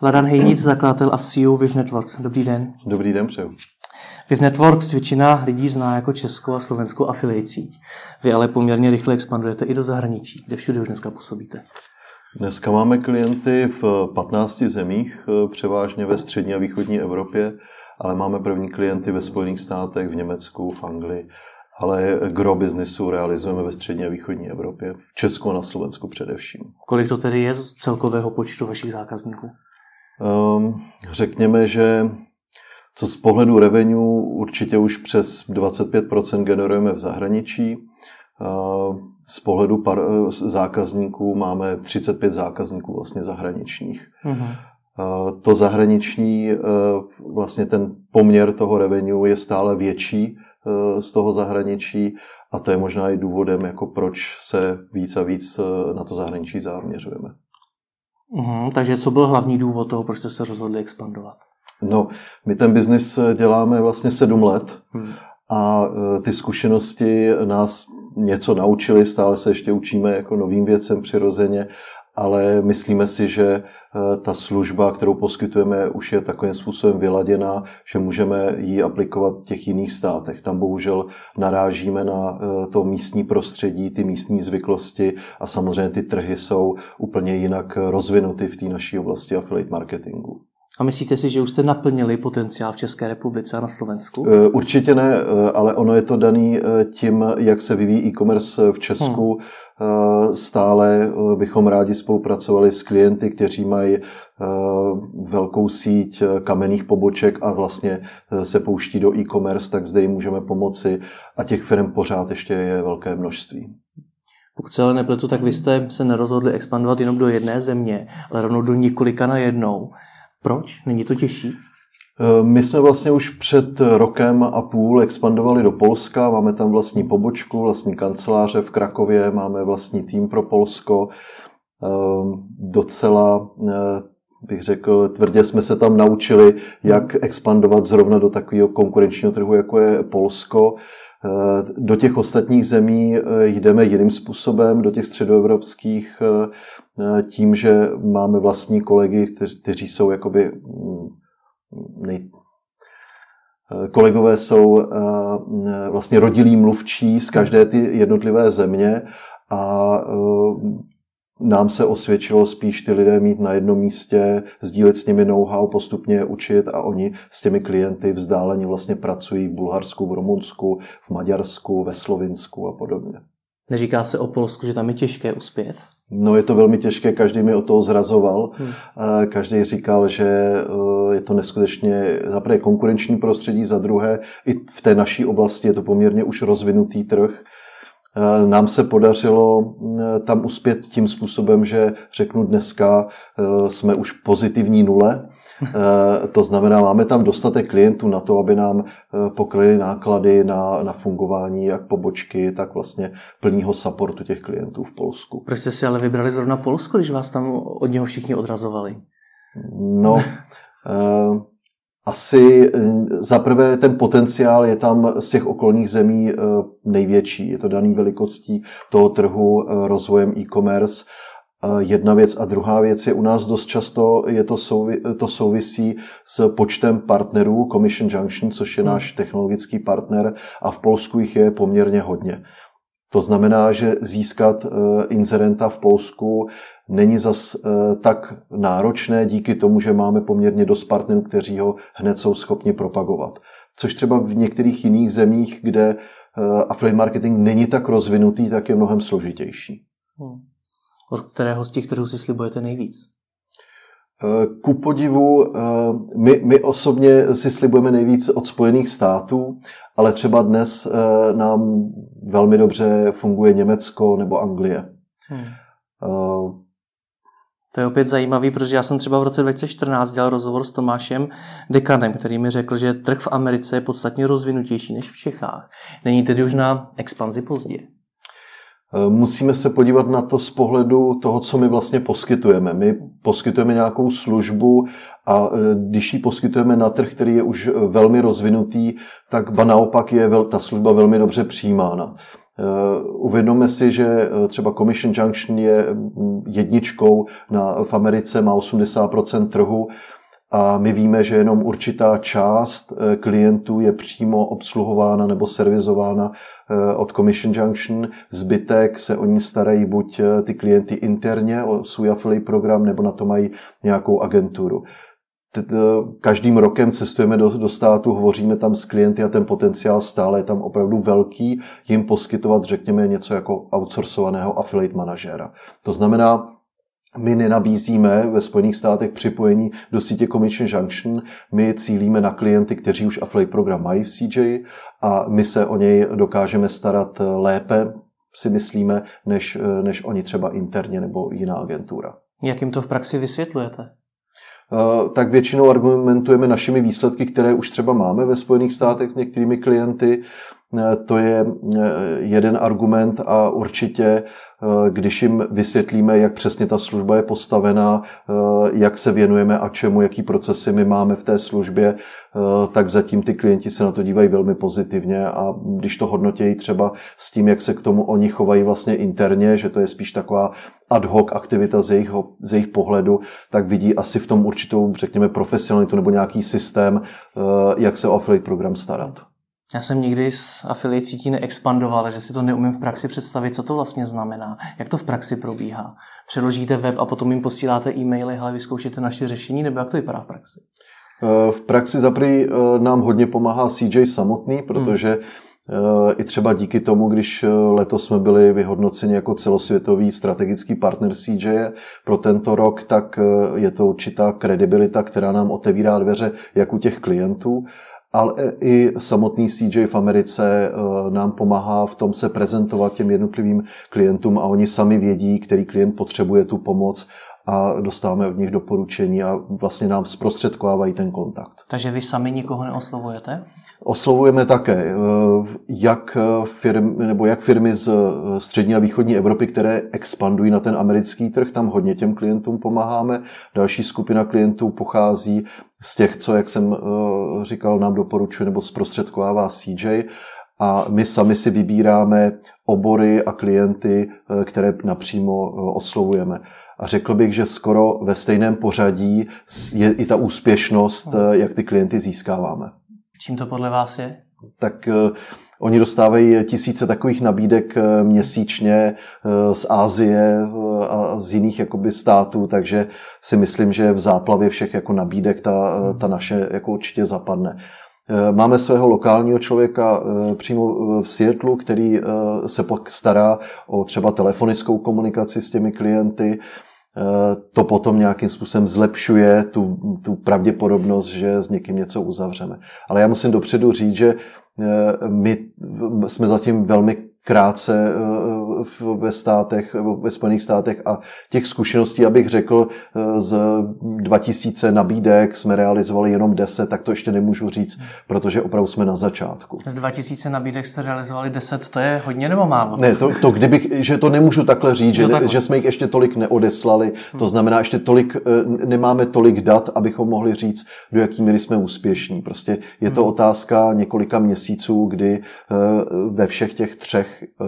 Vladan Hejnic, zakladatel a CEO Viv Networks. Dobrý den. Dobrý den, přeju. Viv Networks většina lidí zná jako českou a slovenskou afiliací. Vy ale poměrně rychle expandujete i do zahraničí. Kde všude už dneska působíte? Dneska máme klienty v 15 zemích, převážně ve střední a východní Evropě, ale máme první klienty ve Spojených státech, v Německu, v Anglii, ale gro biznesu realizujeme ve střední a východní Evropě, v Česku a na Slovensku především. Kolik to tedy je z celkového počtu vašich zákazníků? Um, řekněme, že co z pohledu revenue určitě už přes 25% generujeme v zahraničí. Z pohledu par, zákazníků máme 35 zákazníků vlastně zahraničních. Mm-hmm. To zahraniční, vlastně ten poměr toho revenue je stále větší z toho zahraničí a to je možná i důvodem, jako proč se víc a víc na to zahraničí zaměřujeme. Uhum, takže co byl hlavní důvod toho, proč jste se rozhodli expandovat? No, my ten biznis děláme vlastně sedm let hmm. a e, ty zkušenosti nás něco naučili, stále se ještě učíme jako novým věcem přirozeně, ale myslíme si, že e, ta služba, kterou poskytujeme, už je takovým způsobem vyladěná, že můžeme ji aplikovat v těch jiných státech. Tam bohužel narážíme na e, to místní prostředí, ty místní zvyklosti a samozřejmě ty trhy jsou úplně jinak rozvinuty v té naší oblasti affiliate marketingu. A myslíte si, že už jste naplnili potenciál v České republice a na Slovensku? Eh, určitě ne, eh, ale ono je to daný eh, tím, jak se vyvíjí e-commerce v Česku. Hmm. Stále bychom rádi spolupracovali s klienty, kteří mají velkou síť kamenných poboček a vlastně se pouští do e-commerce, tak zde jim můžeme pomoci a těch firm pořád ještě je velké množství. Pokud se ale nepletu, tak vy jste se nerozhodli expandovat jenom do jedné země, ale rovnou do několika na jednou. Proč? Není to těžší? Eh, my jsme vlastně už před rokem a půl expandovali do Polska, máme tam vlastní pobočku, vlastní kanceláře v Krakově, máme vlastní tým pro Polsko. Ehm, docela eh, bych řekl, tvrdě jsme se tam naučili, jak expandovat zrovna do takového konkurenčního trhu, jako je Polsko. Do těch ostatních zemí jdeme jiným způsobem, do těch středoevropských tím, že máme vlastní kolegy, kteří, jsou jakoby mm, nej, eh, kolegové jsou eh, vlastně rodilí mluvčí z každé ty jednotlivé země a nám se osvědčilo spíš ty lidé mít na jednom místě, sdílet s nimi know-how, postupně učit a oni s těmi klienty vzdáleně vlastně pracují v Bulharsku, v Rumunsku, v Maďarsku, ve Slovinsku a podobně. Neříká se o Polsku, že tam je těžké uspět? No je to velmi těžké, každý mi o toho zrazoval. Hmm. Každý říkal, že eh, je to neskutečně za prvé konkurenční prostředí, za druhé i v té naší oblasti je to poměrně už rozvinutý trh. Eh, nám se podařilo eh, tam uspět tím způsobem, že řeknu dneska jsme už pozitivní nule, to znamená, máme tam dostatek klientů na to, aby nám eh, pokryli náklady na, na fungování jak pobočky, tak vlastně plného supportu těch klientů v Polsku. Proč jste si ale vybrali zrovna Polsko, když vás tam od něho všichni odrazovali? No, eh, asi za prvé ten potenciál je tam z těch okolních zemí největší. Je to daný velikostí toho trhu, rozvojem e-commerce jedna věc. A druhá věc je u nás dost často je to, souvi, to souvisí s počtem partnerů Commission Junction, což je hmm. náš technologický partner a v Polsku jich je poměrně hodně. To znamená, že získat uh, inzerenta v Polsku není zas uh, tak náročné díky tomu, že máme poměrně dost partnerů, kteří ho hned jsou schopni propagovat. Což třeba v některých jiných zemích, kde uh, affiliate marketing není tak rozvinutý, tak je mnohem složitější. Hmm od kterého z těch trhů si slibujete nejvíc? Eh, ku podivu, eh, my, my osobně si slibujeme nejvíc od Spojených států, ale třeba dnes eh, nám velmi dobře funguje Německo nebo Anglie. Hmm. To je opět zajímavý, protože já jsem třeba v roce 2014 dělal rozhovor s Tomášem Dekanem, který mi řekl, že trh v Americe je podstatně rozvinutější než v Čechách. Není tedy už na expanzi pozdě. Eh, musíme se podívat na to z pohledu toho, co my vlastně poskytujeme. My poskytujeme nějakou službu a eh, když ji poskytujeme na trh, který je už velmi rozvinutý, tak ba naopak je ta služba velmi dobře přijímána. Uvědomme si, že třeba Commission Junction je mm, jedničkou na, v Americe, má 80% trhu a my víme, že jenom určitá část eh, klientů je přímo obsluhována nebo servizována eh, od Commission Junction. Zbytek se o ní starají buď eh, ty klienty interně o svůj affiliate program, nebo na to mají nějakou agenturu. Každým rokem cestujeme do, do státu, hovoříme tam s klienty a ten potenciál stále je tam opravdu velký, jim poskytovat, řekněme, něco jako outsourcovaného affiliate manažera. To znamená, my nenabízíme ve Spojených státech připojení do sítě Commission Junction, my cílíme na klienty, kteří už affiliate program mají v CJ a my se o něj dokážeme starat lépe, si myslíme, než, než oni třeba interně nebo jiná agentura. Jak jim to v praxi vysvětlujete? Eh, tak většinou argumentujeme našimi výsledky, které už třeba máme ve Spojených státech s některými klienty. Eh, to je eh, jeden argument a určitě, eh, když jim vysvětlíme, jak přesně ta služba je postavená, jak se věnujeme a čemu, jaký procesy my máme v té službě, tak zatím ty klienti se na to dívají velmi pozitivně a když to hodnotějí třeba s tím, jak se k tomu oni chovají vlastně interně, že to je spíš taková ad hoc aktivita z jejich, z jejich pohledu, tak vidí asi v tom určitou, řekněme, profesionalitu nebo nějaký systém, jak se o affiliate program starat. Já jsem nikdy s affiliate sítí neexpandoval, takže si to neumím v praxi představit, co to vlastně znamená. Jak to v praxi probíhá? Předložíte web a potom jim posíláte e-maily, ale vyzkoušíte naše řešení, nebo jak to vypadá v praxi? Eh, v praxi za eh, nám hodně pomáhá CJ samotný, protože hmm. i třeba díky tomu, když letos jsme byli vyhodnoceni jako celosvětový strategický partner CJ pro tento rok, tak je to určitá kredibilita, která nám otevírá dveře jak u těch klientů ale i samotný CJ v Americe eh, nám pomáhá v tom se prezentovat těm jednotlivým klientům a oni sami vědí, který klient potřebuje tu pomoc a dostáváme od nich doporučení a vlastně nám zprostředkovávají ten kontakt. Takže vy sami nikoho neoslovujete? Oslovujeme také eh, jak firmy, nebo jak firmy z eh, střední a východní Evropy, které expandují na ten americký trh, tam hodně těm klientům pomáháme. Další skupina klientů pochází z těch, co, jak jsem eh, říkal, nám doporučuje nebo zprostředkovává CJ. A my sami si vybíráme obory a klienty, které napřímo oslovujeme a řekl bych, že skoro ve stejném pořadí je i ta úspěšnost, hmm. jak ty klienty získáváme. Čím to podle vás je? Tak uh, Oni dostávají tisíce takových nabídek eh, měsíčně z Ázie a z jiných jakoby, států, takže si myslím, že v záplavě všech jako nabídek ta, ta naše jako určitě zapadne. Máme svého lokálního člověka přímo v Seattleu, který se pak stará o třeba telefonickou komunikaci s těmi klienty. To potom nějakým způsobem zlepšuje tu, tu pravděpodobnost, že s někým něco uzavřeme. Ale já musím dopředu říct, že my jsme zatím velmi krátce eh, ve státech, ve Spojených státech a těch zkušeností, abych řekl, eh, z 2000 nabídek jsme realizovali jenom 10, tak to ještě nemůžu říct, protože opravdu jsme na začátku. Z 2000 nabídek jste realizovali 10, to je hodně nebo málo? Ne, to, to kdybych, že to nemůžu takhle říct, že, takhle. že jsme jich ještě tolik neodeslali, to hmm. znamená, ještě tolik, eh, nemáme tolik dat, abychom mohli říct, do jaký míry jsme úspěšní. Prostě je to hmm. otázka několika měsíců, kdy ve všech těch třech Eh,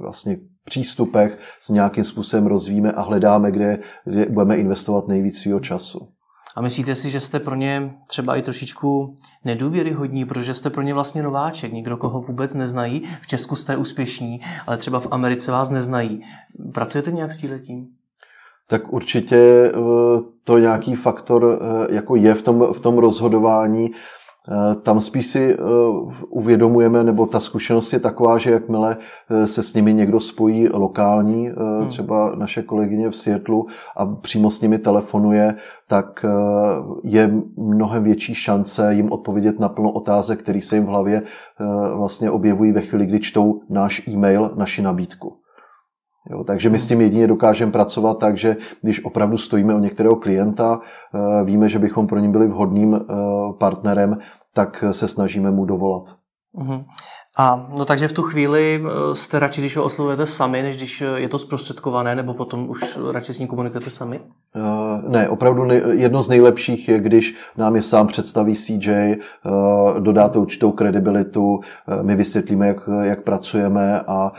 vlastně přístupech s nějakým způsobem rozvíjíme a hledáme, kde, kde budeme investovat nejvíc svého času. A myslíte si, že jste pro ně třeba i trošičku nedůvěryhodní, protože jste pro ně vlastně nováček, nikdo koho vůbec neznají. V Česku jste úspěšní, ale třeba v Americe vás neznají. Pracujete nějak s tím? Tak určitě eh, to nějaký faktor eh, jako je v tom, v tom rozhodování. Eh, tam spíš si eh, uvědomujeme, nebo ta zkušenost je taková, že jakmile eh, se s nimi někdo spojí lokální, hmm. třeba naše kolegyně v Seattleu a přímo s nimi telefonuje, tak je mnohem větší šance jim odpovědět na plno otázek, které se jim v hlavě vlastně objevují ve chvíli, kdy čtou náš e-mail, naši nabídku. Jo, takže my s tím jedině dokážeme pracovat tak, že když opravdu stojíme o některého klienta, eh, víme, že bychom pro ně byli vhodným eh, partnerem, tak se snažíme mu dovolat. Uh-huh. A no takže v tu chvíli eh, jste radši, když ho oslovujete sami, než když je to zprostředkované, nebo potom už radši s ním komunikujete sami? Uh, ne, opravdu jedno z nejlepších je, když nám je sám představí CJ, uh, dodá to určitou kredibilitu, uh, my vysvětlíme, jak, jak pracujeme a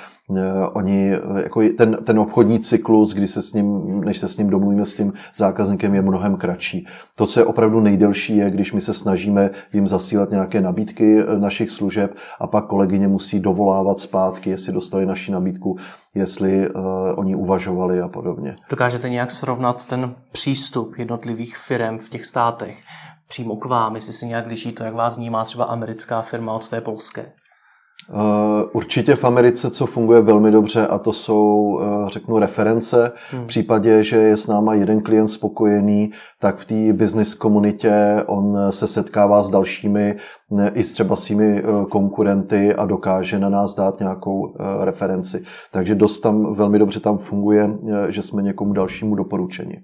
oni, eh, jako ten, ten obchodní cyklus, kdy se s ním, než se s ním domluvíme s tím zákazníkem, je mnohem kratší. To, co je opravdu nejdelší, je, když my se snažíme jim zasílat nějaké nabídky eh, našich služeb a pak kolegyně musí dovolávat zpátky, jestli dostali naši nabídku, jestli uh, oni uvažovali a podobně. Dokážete nějak srovnat ten přístup jednotlivých firm v těch státech přímo k vám, jestli se nějak liší to, jak vás vnímá třeba americká firma od té polské? Eh, určitě v Americe, co funguje velmi dobře, a to jsou, eh, řeknu, reference. Hmm. V případě, že je s náma jeden klient spokojený, tak v té business komunitě on se setkává s dalšími, i s třeba svými eh, konkurenty a dokáže na nás dát nějakou referenci. Takže dost tam, velmi dobře tam funguje, že jsme někomu dalšímu doporučeni.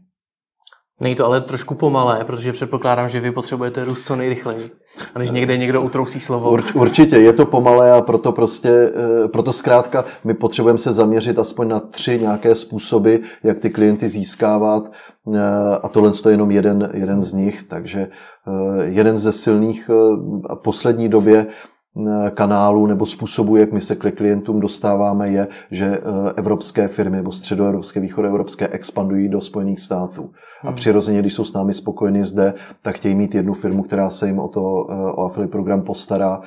Není to ale trošku pomalé, protože předpokládám, že vy potřebujete růst co nejrychleji. A než někde někdo utrousí slovo. určitě, je to pomalé a proto prostě, eh, proto zkrátka my potřebujeme se zaměřit aspoň na tři nějaké způsoby, jak ty klienty získávat eh, a tohle je jenom jeden, jeden z nich, takže eh, jeden ze silných a poslední době kanálů nebo způsobů, jak my se k klientům dostáváme, je, že eh, evropské firmy nebo středoevropské, východoevropské expandují do Spojených států. A hmm. přirozeně, když jsou s námi spokojeni zde, tak chtějí mít jednu firmu, která se jim o to eh, o affiliate program postará,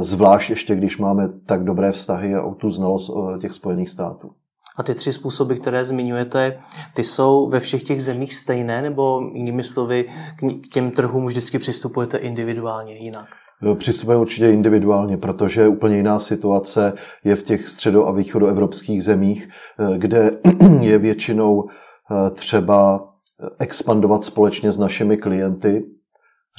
zvlášť ještě, když máme tak dobré vztahy a o tu znalost těch Spojených států. A ty tři způsoby, které zmiňujete, ty jsou ve všech těch zemích stejné, nebo jinými slovy k těm trhům vždycky přistupujete individuálně jinak? Přistupujeme určitě individuálně, protože úplně jiná situace je v těch středo- a východoevropských zemích, eh, kde je většinou eh, třeba expandovat společně s našimi klienty,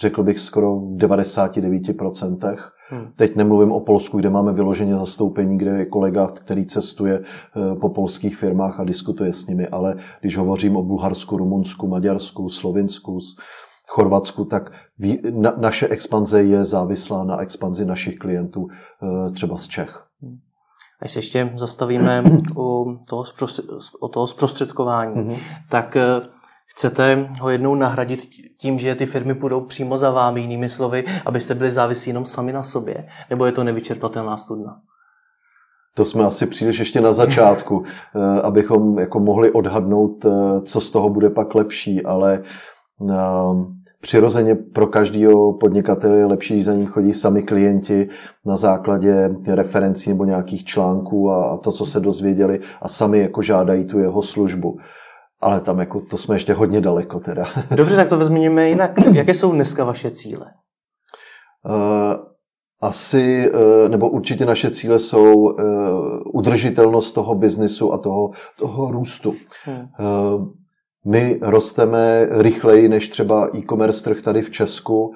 řekl bych skoro v 99%. Hmm. Teď nemluvím o Polsku, kde máme vyloženě zastoupení, kde je kolega, který cestuje eh, po polských firmách a diskutuje s nimi, ale když hovořím o Bulharsku, Rumunsku, Maďarsku, Slovinsku, Chorvatsku, tak na, naše expanze je závislá na expanzi našich klientů eh, třeba z Čech. Až se ještě zastavíme u toho, o toho zprostředkování, mm-hmm. tak eh, chcete ho jednou nahradit tím, že ty firmy půjdou přímo za vámi, jinými slovy, abyste byli závislí jenom sami na sobě? Nebo je to nevyčerpatelná studna? To jsme asi příliš ještě na začátku, eh, abychom jako mohli odhadnout, co z toho bude pak lepší, ale Přirozeně pro každého podnikatele je lepší, za ním chodí sami klienti na základě referencí nebo nějakých článků a to, co se dozvěděli a sami jako žádají tu jeho službu. Ale tam jako to jsme ještě hodně daleko teda. Dobře, tak to vezměme jinak. Jaké jsou dneska vaše cíle? Uh, asi, uh, nebo určitě naše cíle jsou uh, udržitelnost toho biznisu a toho, toho růstu. Hmm. My rosteme rychleji než třeba e-commerce trh tady v Česku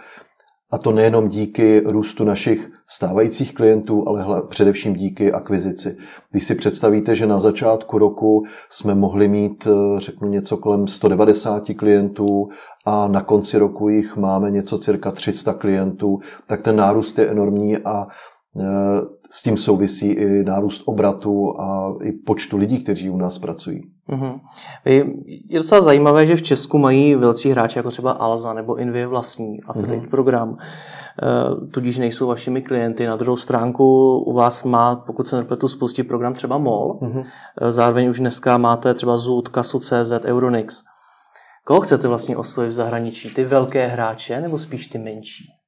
a to nejenom díky růstu našich stávajících klientů, ale především díky akvizici. Když si představíte, že na začátku roku jsme mohli mít, eh, řeknu, něco kolem 190 klientů a na konci roku jich máme něco cirka 300 klientů, tak ten nárůst je enormní a eh, s tím souvisí i nárůst obratu a i počtu lidí, kteří u nás pracují. Mm-hmm. Je docela zajímavé, že v Česku mají velcí hráči jako třeba Alza nebo Invie vlastní affiliate mm-hmm. program, eh, tudíž nejsou vašimi klienty. Na druhou stránku u vás má, pokud se nepletu, spustí program třeba MOL. Mm-hmm. Zároveň už dneska máte třeba Zoot, Kasu.cz, Euronix. Koho chcete vlastně oslovit v zahraničí? Ty velké hráče nebo spíš ty menší?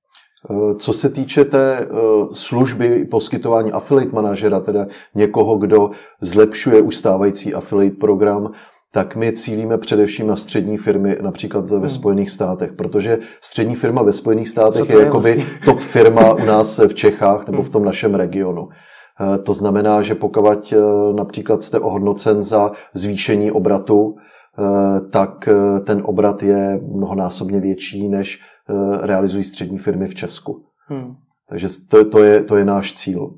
Eh, co se týče té eh, služby poskytování affiliate manažera, teda někoho, kdo zlepšuje už stávající affiliate program, tak my cílíme především na střední firmy, například ve hmm. Spojených státech, protože střední firma ve Spojených státech je, je jakoby vlastně? top firma u nás v Čechách nebo v tom našem regionu. Eh, to znamená, že pokud například jste ohodnocen za zvýšení obratu, tak ten obrat je mnohonásobně větší, než realizují střední firmy v Česku. Hmm. Takže to, to, je, to je náš cíl.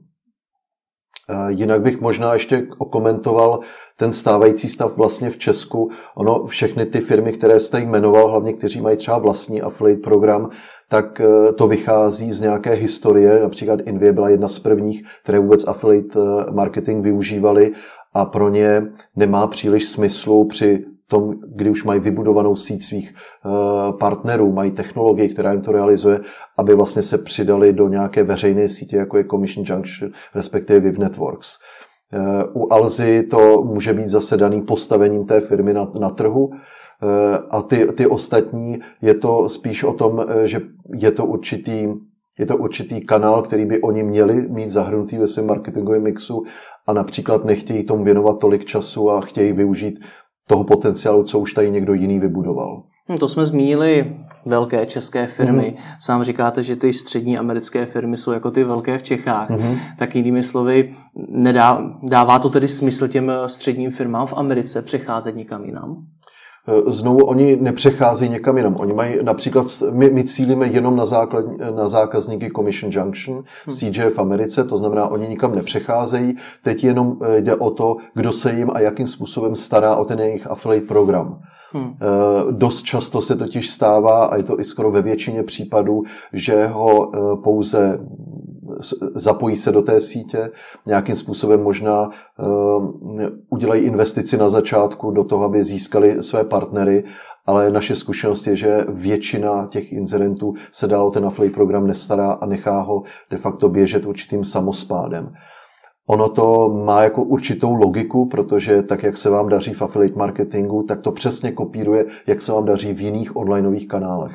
Eh, jinak bych možná ještě okomentoval ten stávající stav vlastně v Česku. Ono, všechny ty firmy, které jste jmenoval, hlavně kteří mají třeba vlastní affiliate program, tak eh, to vychází z nějaké historie. Například Invie byla jedna z prvních, které vůbec affiliate marketing využívali a pro ně nemá příliš smyslu při tom, kdy už mají vybudovanou síť svých partnerů, mají technologii, která jim to realizuje, aby vlastně se přidali do nějaké veřejné sítě, jako je Commission Junction, respektive Viv Networks. U Alzy to může být zase daný postavením té firmy na, na trhu, a ty, ty ostatní je to spíš o tom, že je to určitý je to určitý kanál, který by oni měli mít zahrnutý ve svém marketingovém mixu a například nechtějí tomu věnovat tolik času a chtějí využít toho potenciálu, co už tady někdo jiný vybudoval. Hm, to jsme zmínili velké české firmy. Mm-hmm. Sám říkáte, že ty střední americké firmy jsou jako ty velké v Čechách. Mm-hmm. Tak jinými slovy, nedá, dává to tedy smysl těm středním firmám v Americe přecházet někam jinam? Eh, znovu oni nepřecházejí někam jinam. Oni mají například, my, my cílíme jenom na, základ, na zákazníky Commission Junction, hmm. CJ v Americe, to znamená, oni nikam nepřecházejí. Teď jenom eh, jde o to, kdo se jim a jakým způsobem stará o ten jejich affiliate program. Hmm. Eh, dost často se totiž stává, a je to i skoro ve většině případů, že ho pouze zapojí se do té sítě, nějakým způsobem možná eh, udělají investici na začátku do toho, aby získali své partnery, ale naše zkušenost je, že většina těch incidentů se dál o ten affiliate program nestará a nechá ho de facto běžet určitým samospádem. Ono to má jako určitou logiku, protože tak, jak se vám daří v affiliate marketingu, tak to přesně kopíruje, jak se vám daří v jiných onlineových kanálech.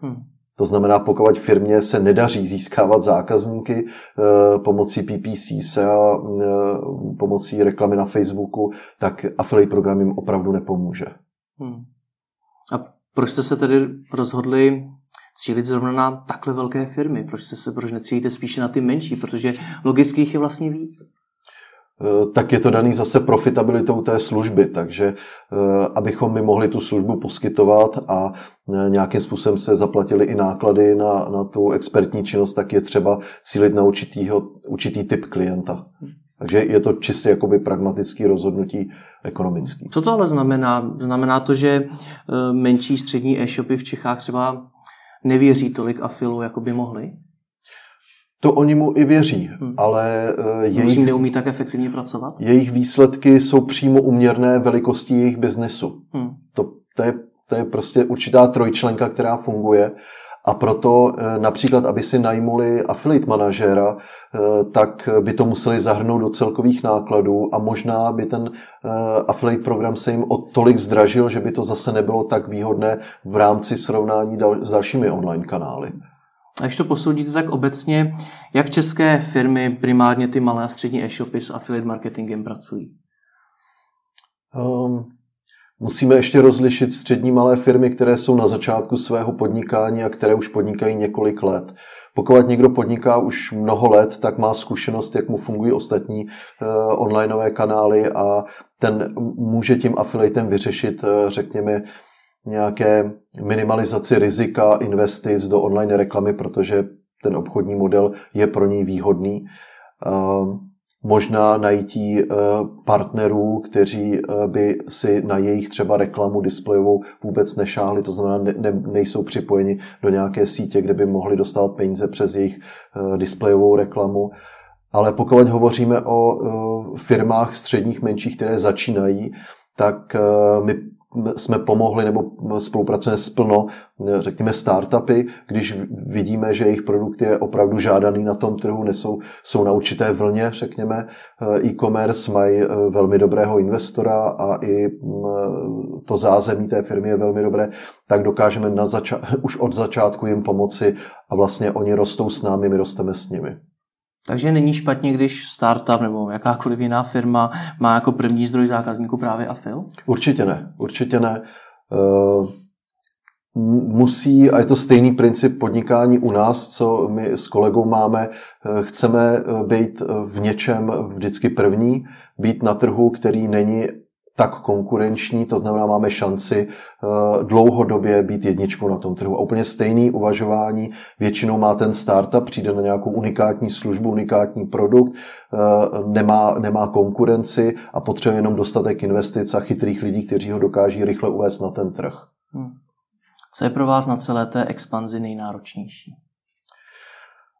Hmm. To znamená, pokud firmě se nedaří získávat zákazníky eh, pomocí PPC se a eh, pomocí reklamy na Facebooku, tak affiliate program jim opravdu nepomůže. Hmm. A proč jste se tedy rozhodli cílit zrovna na takhle velké firmy? Proč, jste se, proč necílíte spíše na ty menší? Protože logických je vlastně víc. Eh, tak je to daný zase profitabilitou té služby, takže abychom my mohli tu službu poskytovat a nějakým způsobem se zaplatili i náklady na, na tu expertní činnost, tak je třeba cílit na určitýho, určitý typ klienta. Takže je to čistě jakoby pragmatický rozhodnutí ekonomický. Co to ale znamená? Znamená to, že menší střední e-shopy v Čechách třeba nevěří tolik afilu, jako by mohli? To oni mu i věří, hmm. ale uh, jejich, neumí tak efektivně pracovat? Jejich výsledky jsou přímo uměrné velikosti jejich biznesu. Hmm. To, to, je, to je prostě určitá trojčlenka, která funguje a proto eh, například, aby si najmuli affiliate manažera, eh, tak by to museli zahrnout do celkových nákladů a možná by ten affiliate program se jim o tolik zdražil, že by to zase nebylo tak výhodné v rámci srovnání s dalšími online kanály. A když to posoudíte tak obecně, jak české firmy, primárně ty malé a střední e-shopy s affiliate marketingem pracují? Um, musíme ještě rozlišit střední malé firmy, které jsou na začátku svého podnikání a které už podnikají několik let. Pokud někdo podniká už mnoho let, tak má zkušenost, jak mu fungují ostatní uh, onlineové kanály a ten může tím affiliatem vyřešit, uh, řekněme, nějaké minimalizaci rizika investic do online reklamy, protože ten obchodní model je pro něj výhodný. Možná najítí eh, partnerů, kteří eh, by si na jejich třeba reklamu displejovou vůbec nešáhli, to znamená ne, ne, nejsou připojeni do nějaké sítě, kde by mohli dostat peníze přes jejich eh, displejovou reklamu. Ale pokud hovoříme o firmách středních, menších, které začínají, tak my jsme pomohli nebo spolupracujeme s plno, řekněme, startupy, když vidíme, že jejich produkt je opravdu žádaný na tom trhu, nesou, jsou na určité vlně, řekněme, e-commerce, mají e, velmi dobrého investora a i to zázemí té firmy je velmi dobré, tak dokážeme na zača- už od začátku jim pomoci a vlastně oni rostou s námi, my rosteme s nimi. Takže není špatně, když startup nebo jakákoliv jiná firma má jako první zdroj zákazníků právě AFIL? Určitě ne, určitě ne. Uh, musí, a je to stejný princip podnikání u nás, co my s kolegou máme, eh, chceme eh, být v něčem vždycky první, být na trhu, který není tak konkurenční, to znamená, máme šanci eh, dlouhodobě být jedničkou na tom trhu. A úplně stejný uvažování většinou má ten startup, přijde na nějakou unikátní službu, unikátní produkt, eh, nemá, nemá konkurenci a potřebuje jenom dostatek investic a chytrých lidí, kteří ho dokáží rychle uvést na ten trh. Hmm. Co je pro vás na celé té expanzi nejnáročnější?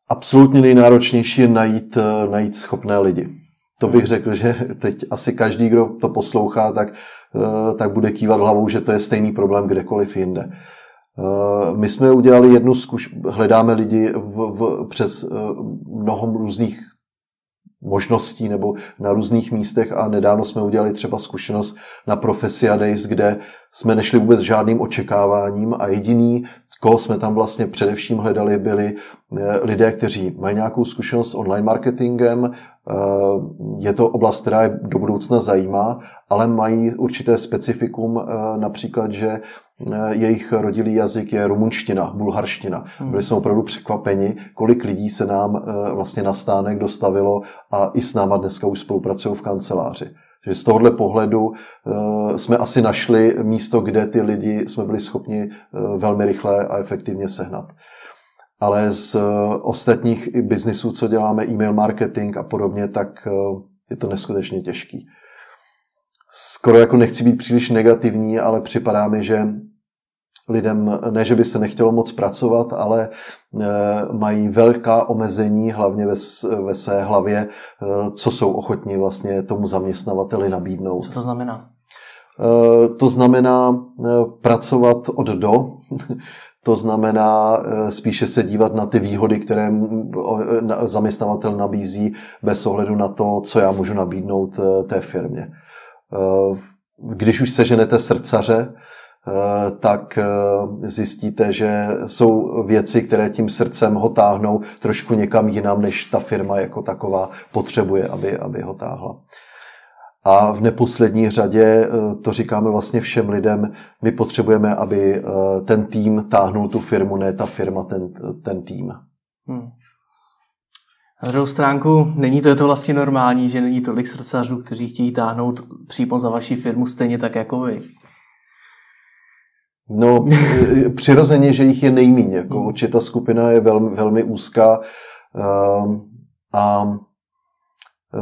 Absolutně nejnáročnější je najít, eh, najít schopné lidi. To bych řekl, že teď asi každý, kdo to poslouchá, tak tak bude kývat hlavou, že to je stejný problém kdekoliv jinde. My jsme udělali jednu zkuš... hledáme lidi v, v, přes mnoho různých možností nebo na různých místech a nedávno jsme udělali třeba zkušenost na Profesia Days, kde jsme nešli vůbec žádným očekáváním a jediný, koho jsme tam vlastně především hledali, byli eh, lidé, kteří mají nějakou zkušenost s online marketingem, eh, je to oblast, která je do budoucna zajímá, ale mají určité specifikum, eh, například, že jejich rodilý jazyk je rumunština, bulharština. Hmm. Byli jsme opravdu překvapeni, kolik lidí se nám vlastně na stánek dostavilo a i s náma dneska už spolupracují v kanceláři. Že z tohohle pohledu uh, jsme asi našli místo, kde ty lidi jsme byli schopni velmi rychle a efektivně sehnat. Ale z ostatních biznisů, co děláme, e-mail marketing a podobně, tak je to neskutečně těžký. Skoro jako nechci být příliš negativní, ale připadá mi, že lidem, ne, že by se nechtělo moc pracovat, ale eh, mají velká omezení, hlavně ve, ve své hlavě, eh, co jsou ochotní vlastně tomu zaměstnavateli nabídnout. Co to znamená? Eh, to znamená pracovat od do, to znamená spíše se dívat na ty výhody, které zaměstnavatel nabízí bez ohledu na to, co já můžu nabídnout té firmě. Když už seženete srdcaře, tak eh, zjistíte, že jsou věci, které tím srdcem ho táhnou trošku někam jinam, než ta firma jako taková potřebuje, aby, aby ho táhla. A v neposlední řadě, eh, to říkáme vlastně všem lidem, my potřebujeme, aby ten tým táhnul tu firmu, ne ta firma ten, ten tým. Hmm. Na druhou stránku, není to, je to vlastně normální, že není tolik srdcařů, kteří chtějí táhnout přímo za vaši firmu stejně tak jako vy. No, přirozeně, že jich je nejmíň. Jako hmm. určitě ta skupina je velmi, velmi úzká ehm, a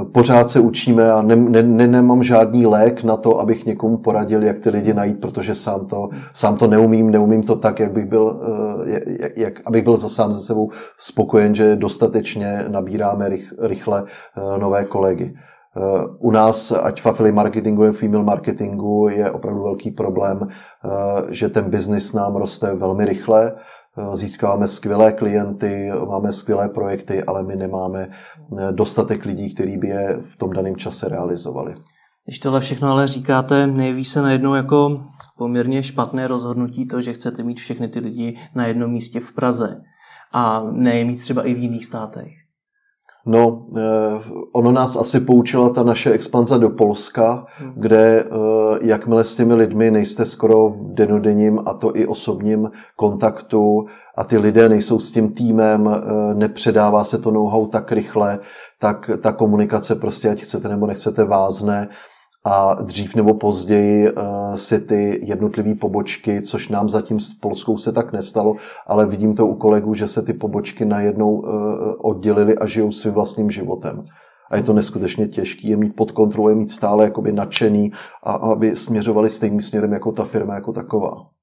e, pořád se učíme a ne, ne, ne, nemám žádný lék na to, abych někomu poradil, jak ty lidi najít, protože sám to, sám to neumím, neumím to tak, jak bych byl, e, jak, jak, abych byl za sám ze sebou spokojen, že dostatečně nabíráme rych, rychle e, nové kolegy. Eh, u nás, ať v affiliate marketingu nebo female marketingu, je opravdu velký problém, eh, že ten biznis nám roste velmi rychle, eh, získáváme skvělé klienty, máme skvělé projekty, ale my nemáme dostatek lidí, kteří by je v tom daném čase realizovali. Když tohle všechno ale říkáte, nejeví se najednou jako poměrně špatné rozhodnutí to, že chcete mít všechny ty lidi na jednom místě v Praze a ne mít třeba i v jiných státech. No, eh, ono nás asi poučila ta naše expanze do Polska, hmm. kde eh, jakmile s těmi lidmi nejste skoro v denodenním a to i osobním kontaktu a ty lidé nejsou s tím týmem, eh, nepředává se to know-how tak rychle, tak ta komunikace prostě, ať chcete nebo nechcete, vázne a dřív nebo později uh, si ty jednotlivé pobočky, což nám zatím s Polskou se tak nestalo, ale vidím to u kolegů, že se ty pobočky najednou uh, oddělily a žijou svým vlastním životem. A je to neskutečně těžké je mít pod kontrolou, je mít stále jakoby nadšený a aby směřovali stejným směrem jako ta firma jako taková.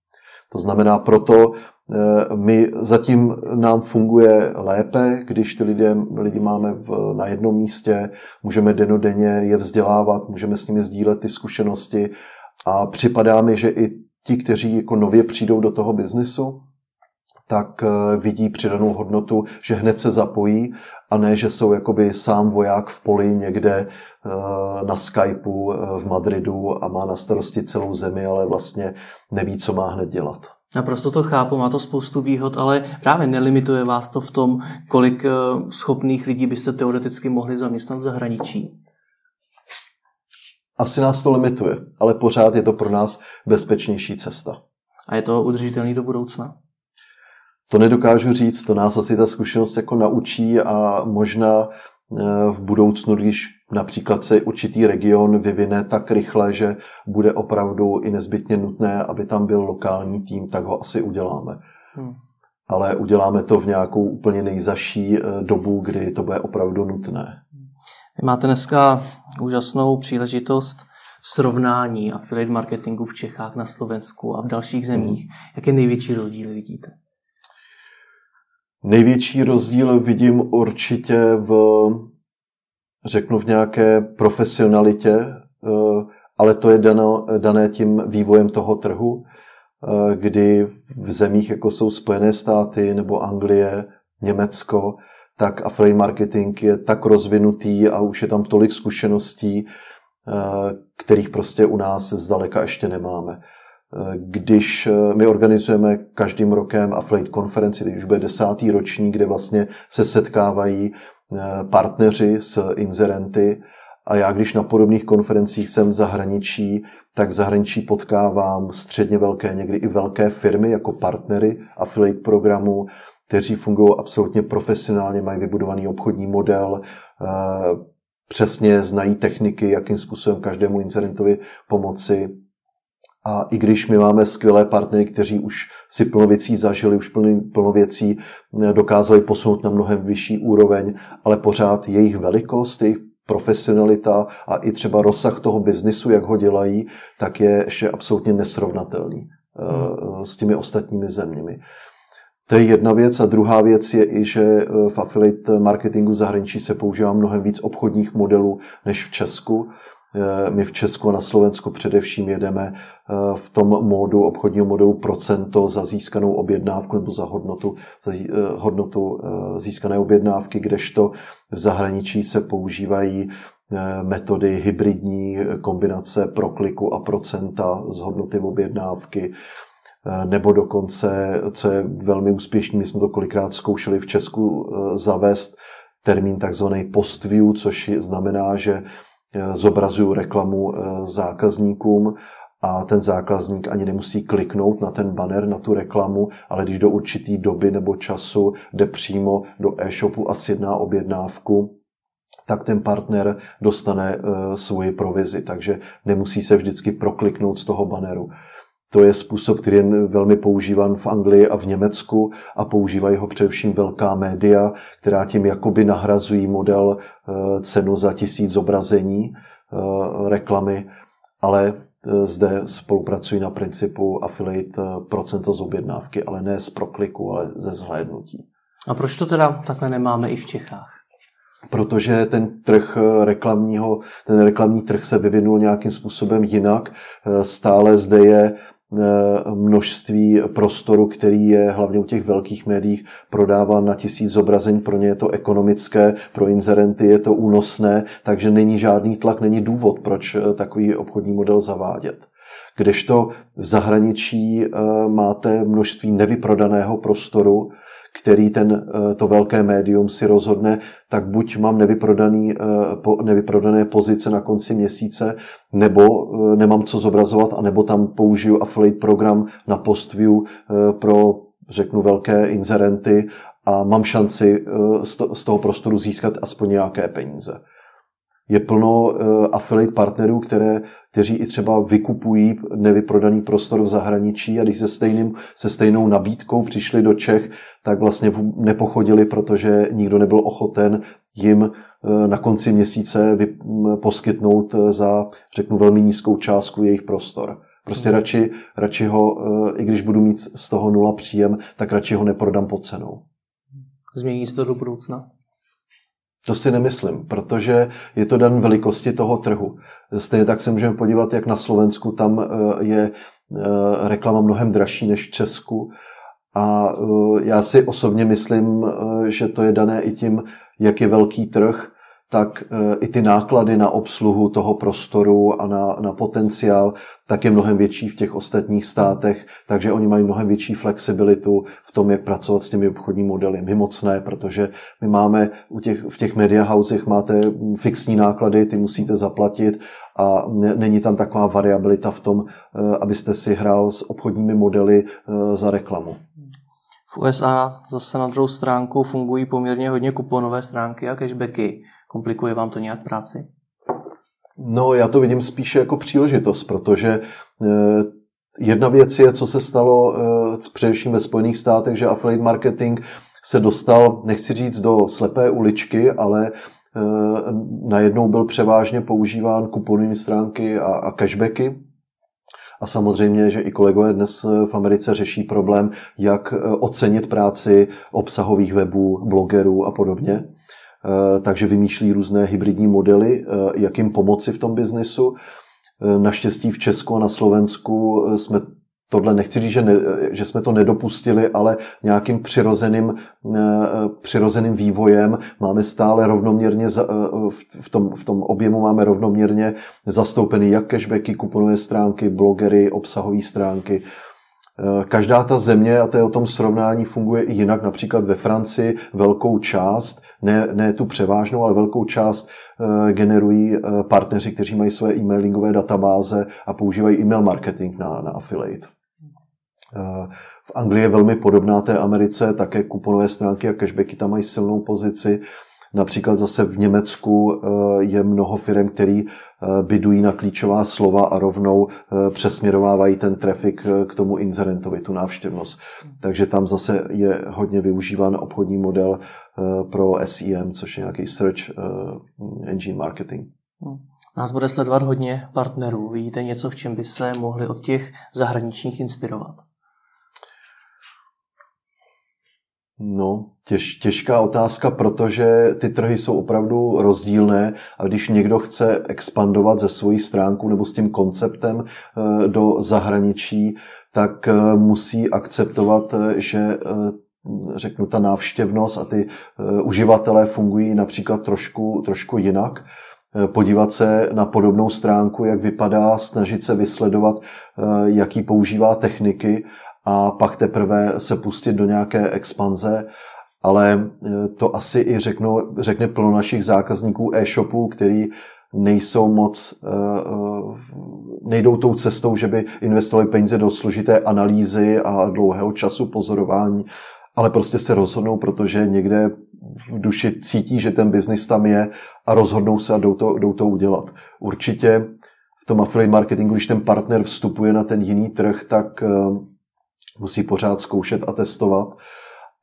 To znamená, proto eh, my zatím nám funguje lépe, když ty lidé, lidi máme v, na jednom místě, můžeme denodenně je vzdělávat, můžeme s nimi sdílet ty zkušenosti a připadá mi, že i ti, kteří jako nově přijdou do toho biznesu, tak eh, vidí přidanou hodnotu, že hned se zapojí a ne, že jsou jakoby sám voják v poli někde eh, na Skypeu eh, v Madridu a má na starosti celou zemi, ale vlastně neví, co má hned dělat. Naprosto to chápu, má to spoustu výhod, ale právě nelimituje vás to v tom, kolik schopných lidí byste teoreticky mohli zaměstnat v zahraničí. Asi nás to limituje, ale pořád je to pro nás bezpečnější cesta. A je to udržitelný do budoucna? To nedokážu říct, to nás asi ta zkušenost jako naučí a možná eh, v budoucnu, když například se určitý region vyvine tak rychle, že bude opravdu i nezbytně nutné, aby tam byl lokální tým, tak ho asi uděláme. Hmm. Ale uděláme to v nějakou úplně nejzaší eh, dobu, kdy to bude opravdu nutné. Vy máte dneska úžasnou příležitost srovnání affiliate marketingu v Čechách, na Slovensku a v dalších zemích. Hmm. Jaké největší rozdíly vidíte? Největší rozdíl vidím určitě v, řeknu, v nějaké profesionalitě eh, ale to je dano, dané tím vývojem toho trhu, kdy v zemích, jako jsou Spojené státy nebo Anglie, Německo, tak affiliate marketing je tak rozvinutý a už je tam tolik zkušeností, kterých prostě u nás zdaleka ještě nemáme. Když my organizujeme každým rokem affiliate konferenci, teď už bude desátý roční, kde vlastně se setkávají partneři s inzerenty a já, když na podobných konferencích jsem v zahraničí, tak v zahraničí potkávám středně velké, někdy i velké firmy jako partnery affiliate programu, kteří fungují absolutně profesionálně, mají vybudovaný obchodní model, eh, přesně znají techniky, jakým způsobem každému incidentovi pomoci. A i když my máme skvělé partnery, kteří už si plno věcí zažili, už plno, plno věcí eh, dokázali posunout na mnohem vyšší úroveň, ale pořád jejich velikost, jejich profesionalita a i třeba rozsah toho biznisu, jak ho dělají, tak je ještě absolutně nesrovnatelný hmm. s těmi ostatními zeměmi. To je jedna věc. A druhá věc je i, že eh, v affiliate marketingu zahraničí se používá mnohem víc obchodních modelů než v Česku. Eh, my v Česku a na Slovensku především jedeme eh, v tom módu obchodního modelu procento za získanou objednávku nebo za hodnotu, za hodnotu získané objednávky, kdežto v zahraničí se používají metody hybridní kombinace prokliku a procenta z hodnoty objednávky Eh, nebo dokonce, co je velmi úspěšný, my jsme to kolikrát zkoušeli v Česku eh, zavést termín takzvaný post-view, což znamená, že eh, zobrazuju reklamu zákazníkům a ten zákazník ani nemusí kliknout na ten banner, na tu reklamu, ale když do určitý doby nebo času jde přímo do e-shopu a sjedná objednávku, tak ten partner dostane svoji provizi, takže nemusí se vždycky prokliknout z toho banneru. To je způsob, který je velmi používan v Anglii a v Německu a používají ho především velká média, která tím jakoby nahrazují model eh, cenu za tisíc zobrazení eh, reklamy, ale eh, zde spolupracují na principu affiliate procento z objednávky, ale ne z prokliku, ale ze zhlédnutí. A proč to teda takhle nemáme i v Čechách? protože ten trh reklamního, ten reklamní trh se vyvinul nějakým způsobem jinak. Stále zde je množství prostoru, který je hlavně u těch velkých médiích prodáván na tisíc zobrazení. Pro ně je to ekonomické, pro inzerenty je to únosné, takže není žádný tlak, není důvod, proč eh, takový obchodní model zavádět. Kdežto v zahraničí eh, máte množství nevyprodaného prostoru, který ten, eh, to velké médium si rozhodne, tak buď mám nevyprodaný, eh, nevyprodané pozice na konci měsíce, nebo eh, nemám co zobrazovat, anebo tam použiju affiliate program na postview pro, řeknu, velké inzerenty a mám šanci z toho prostoru získat aspoň nějaké peníze. Je plno affiliate partnerů, které kteří i třeba vykupují nevyprodaný prostor v zahraničí a když se, stejným, se stejnou nabídkou přišli do Čech, tak vlastně nepochodili, protože nikdo nebyl ochoten jim e, na konci měsíce poskytnout e, za, řeknu, velmi nízkou částku jejich prostor. Prostě hmm. radši, radši ho, i když budu mít z toho nula příjem, tak radši ho neprodám pod cenou. Změní se to do budoucna? To si nemyslím, protože je to dan velikosti toho trhu. Stejně tak se můžeme podívat, jak na Slovensku, tam eh, je eh, reklama mnohem dražší než v Česku. A eh, já si osobně myslím, že to je dané i tím, jak je velký trh tak e, i ty náklady na obsluhu toho prostoru a na, na potenciál, tak je mnohem větší v těch ostatních státech, takže oni mají mnohem větší flexibilitu v tom, jak pracovat s těmi obchodními modely. My moc ne, protože my máme u těch, v těch media housech máte fixní náklady, ty musíte zaplatit a není tam taková variabilita v tom, e, abyste si hrál s obchodními modely e, za reklamu. V USA zase na druhou stránku fungují poměrně hodně kuponové stránky a cashbacky. Komplikuje vám to nějak práci? No, já to vidím spíše jako příležitost, protože eh, jedna věc je, co se stalo eh, především ve Spojených státech, že affiliate marketing se dostal, nechci říct do slepé uličky, ale eh, najednou byl převážně používán kuponní stránky a, a cashbacky. A samozřejmě, že i kolegové dnes v Americe řeší problém, jak ocenit práci obsahových webů, blogerů a podobně. Eh, takže vymýšlí různé hybridní modely, eh, jak jim pomoci v tom biznesu. Naštěstí v Česku a na Slovensku jsme tohle nechci říct, že, ne, že jsme to nedopustili, ale nějakým přirozeným, přirozeným vývojem máme stále rovnoměrně, v tom, v tom objemu máme rovnoměrně zastoupeny jak cashbacky, kuponové stránky, blogery, obsahové stránky, Eh, každá ta země, a to je o tom srovnání, funguje i jinak. Například ve Francii velkou část, ne, ne tu převážnou, ale velkou část eh, generují eh, partneři, kteří mají své e-mailingové databáze a používají e-mail marketing na, na affiliate. V Anglii je velmi podobná té Americe, také kuponové stránky a cashbacky tam mají silnou pozici. Například zase v Německu eh, je mnoho firm, který eh, bydují na klíčová slova a rovnou eh, přesměrovávají ten trafik k tomu inzerentovi, tu návštěvnost. Takže tam zase je hodně využíván obchodní model pro SEM, což je nějaký Search Engine Marketing. Hmm. Nás bude sledovat hodně partnerů. Vidíte něco, v čem by se mohli od těch zahraničních inspirovat? No, těž, těžká otázka, protože ty trhy jsou opravdu rozdílné a když někdo chce expandovat ze svojí stránku nebo s tím konceptem eh, do zahraničí, tak eh, musí akceptovat, eh, že řeknu, ta návštěvnost a ty uživatelé fungují například trošku, trošku jinak. Podívat se na podobnou stránku, jak vypadá, snažit se vysledovat, jaký používá techniky a pak teprve se pustit do nějaké expanze, ale e, to asi i řeknu, řekne plno našich zákazníků e-shopů, který nejsou moc, e, e, nejdou tou cestou, že by investovali peníze do složité analýzy a dlouhého času pozorování, ale prostě se rozhodnou, protože někde v duši cítí, že ten biznis tam je a rozhodnou se a jdou to, jdou to udělat. Určitě v tom affiliate marketingu, když ten partner vstupuje na ten jiný trh, tak musí pořád zkoušet a testovat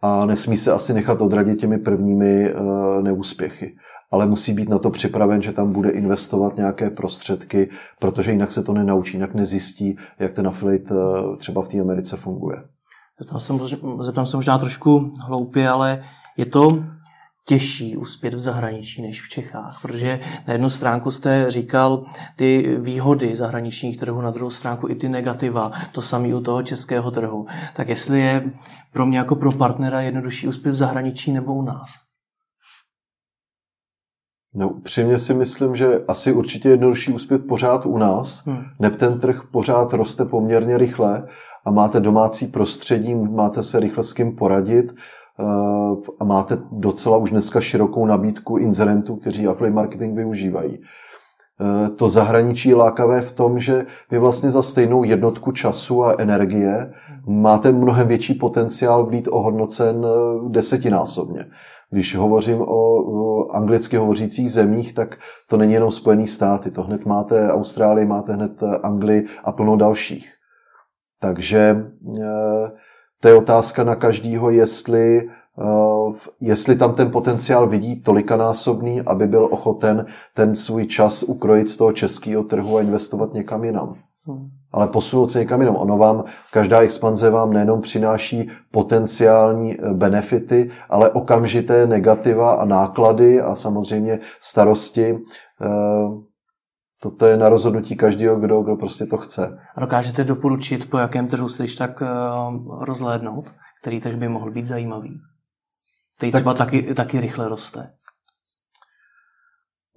a nesmí se asi nechat odradit těmi prvními eh, neúspěchy. Ale musí být na to připraven, že tam bude investovat nějaké prostředky, protože jinak se to nenaučí, jinak nezjistí, jak ten affiliate eh, třeba v té Americe funguje. Zeptám se, zeptám se možná trošku hloupě, ale je to těžší uspět v zahraničí než v Čechách, protože na jednu stránku jste říkal ty výhody zahraničních trhů, na druhou stránku i ty negativa, to samé u toho českého trhu. Tak jestli je pro mě jako pro partnera jednodušší uspět v zahraničí nebo u nás? No, upřímně si myslím, že asi určitě jednodušší uspět pořád u nás. Hmm. Neb ten trh pořád roste poměrně rychle a máte domácí prostředí, máte se rychle s kým poradit a máte docela už dneska širokou nabídku inzerentů, kteří affiliate marketing využívají. Eh, to zahraničí je lákavé v tom, že vy vlastně za stejnou jednotku času a energie máte mnohem větší potenciál být ohodnocen eh, desetinásobně. Když hovořím o anglicky hovořících zemích, tak to není jenom Spojené státy. To hned máte Austrálii, máte hned Anglii a plno dalších. Takže to je otázka na každýho, jestli, uh, jestli tam ten potenciál vidí tolikanásobný, aby byl ochoten ten svůj čas ukrojit z toho českého trhu a investovat někam jinam. Ale posunout se někam jinam. Ono vám, každá expanze vám nejenom přináší potenciální eh, benefity, ale okamžité negativa a náklady a samozřejmě starosti. Uh, toto je na rozhodnutí každého, kdo, kdo prostě to chce. A dokážete doporučit, po jakém trhu se tak uh, rozhlédnout, který trh by mohl být zajímavý? Který tak, třeba taky, taky rychle roste.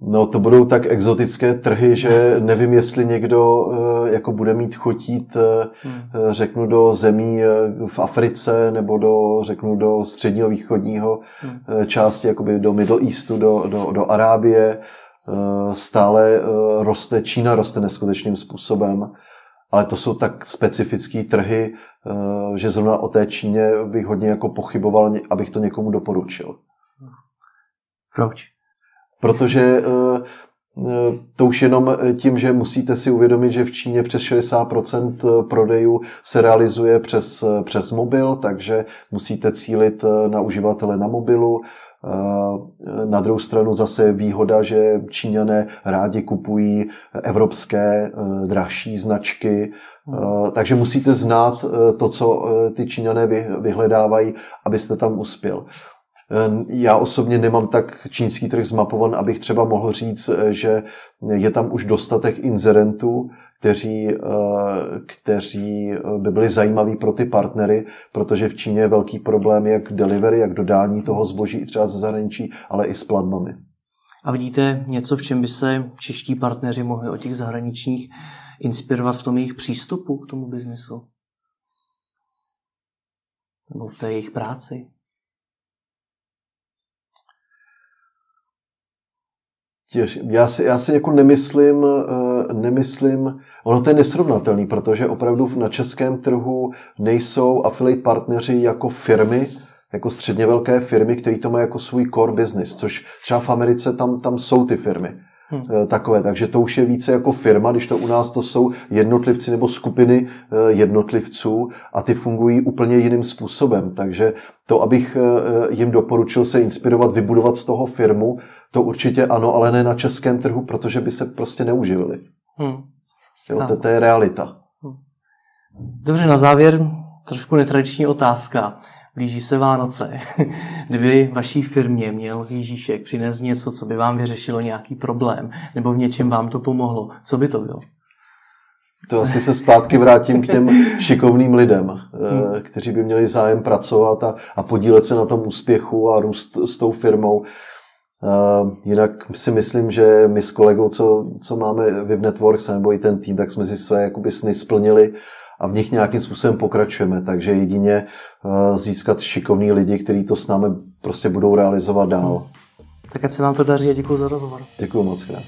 No to budou tak exotické trhy, že nevím, jestli někdo uh, jako bude mít chutít, uh, hmm. řeknu, do zemí v Africe nebo do, řeknu, do středního východního hmm. části, jakoby do Middle Eastu, do, do, do Arábie, Eh, stále eh, roste, Čína roste neskutečným způsobem, ale to jsou tak specifické trhy, eh, že zrovna o té Číně bych hodně jako pochyboval, abych to někomu doporučil. Proč? Protože to už jenom tím, že musíte si uvědomit, že v Číně přes 60% prodejů se realizuje přes, přes mobil, takže musíte cílit na uživatele na mobilu. Na druhou stranu zase výhoda, že Číňané rádi kupují evropské eh, dražší značky, eh, takže musíte znát eh, to, co ty Číňané vyhledávají, abyste tam uspěl. Já osobně nemám tak čínský trh zmapovan, abych třeba mohl říct, že je tam už dostatek inzerentů, kteří, eh, kteří by byli zajímaví pro ty partnery, protože v Číně je velký problém jak delivery, jak dodání toho zboží třeba ze zahraničí, ale i s platbami. A vidíte něco, v čem by se čeští partneři mohli od těch zahraničních inspirovat v tom jejich přístupu k tomu biznesu? Nebo v té jejich práci? Já si, já si jako nemyslím, eh, nemyslím, ono to je nesrovnatelný, protože opravdu na českém trhu nejsou affiliate partneři jako firmy, jako středně velké firmy, které to mají jako svůj core business, což třeba v Americe tam, tam jsou ty firmy. Hmm. Takové, takže to už je více jako firma, když to u nás to jsou jednotlivci nebo skupiny eh, jednotlivců a ty fungují úplně jiným způsobem. Takže to, abych eh, jim doporučil se inspirovat, vybudovat z toho firmu, to určitě ano, ale ne na českém trhu, protože by se prostě neuživili. Hmm. Jo, to, to je realita. Hmm. Dobře, na závěr trošku netradiční otázka. Blíží se Vánoce. Kdyby vaší firmě měl Ježíšek přinést něco, co by vám vyřešilo nějaký problém, nebo v něčem vám to pomohlo, co by to bylo? To asi se zpátky vrátím k těm šikovným lidem, hmm. kteří by měli zájem pracovat a, a podílet se na tom úspěchu a růst s tou firmou. Uh, jinak si myslím, že my s kolegou, co, co máme Viv Networks nebo i ten tým, tak jsme si své jakoby sny splnili a v nich nějakým způsobem pokračujeme. Takže jedině uh, získat šikovní lidi, kteří to s námi prostě budou realizovat dál. Tak ať se vám to daří a děkuji za rozhovor. Děkuji moc krát.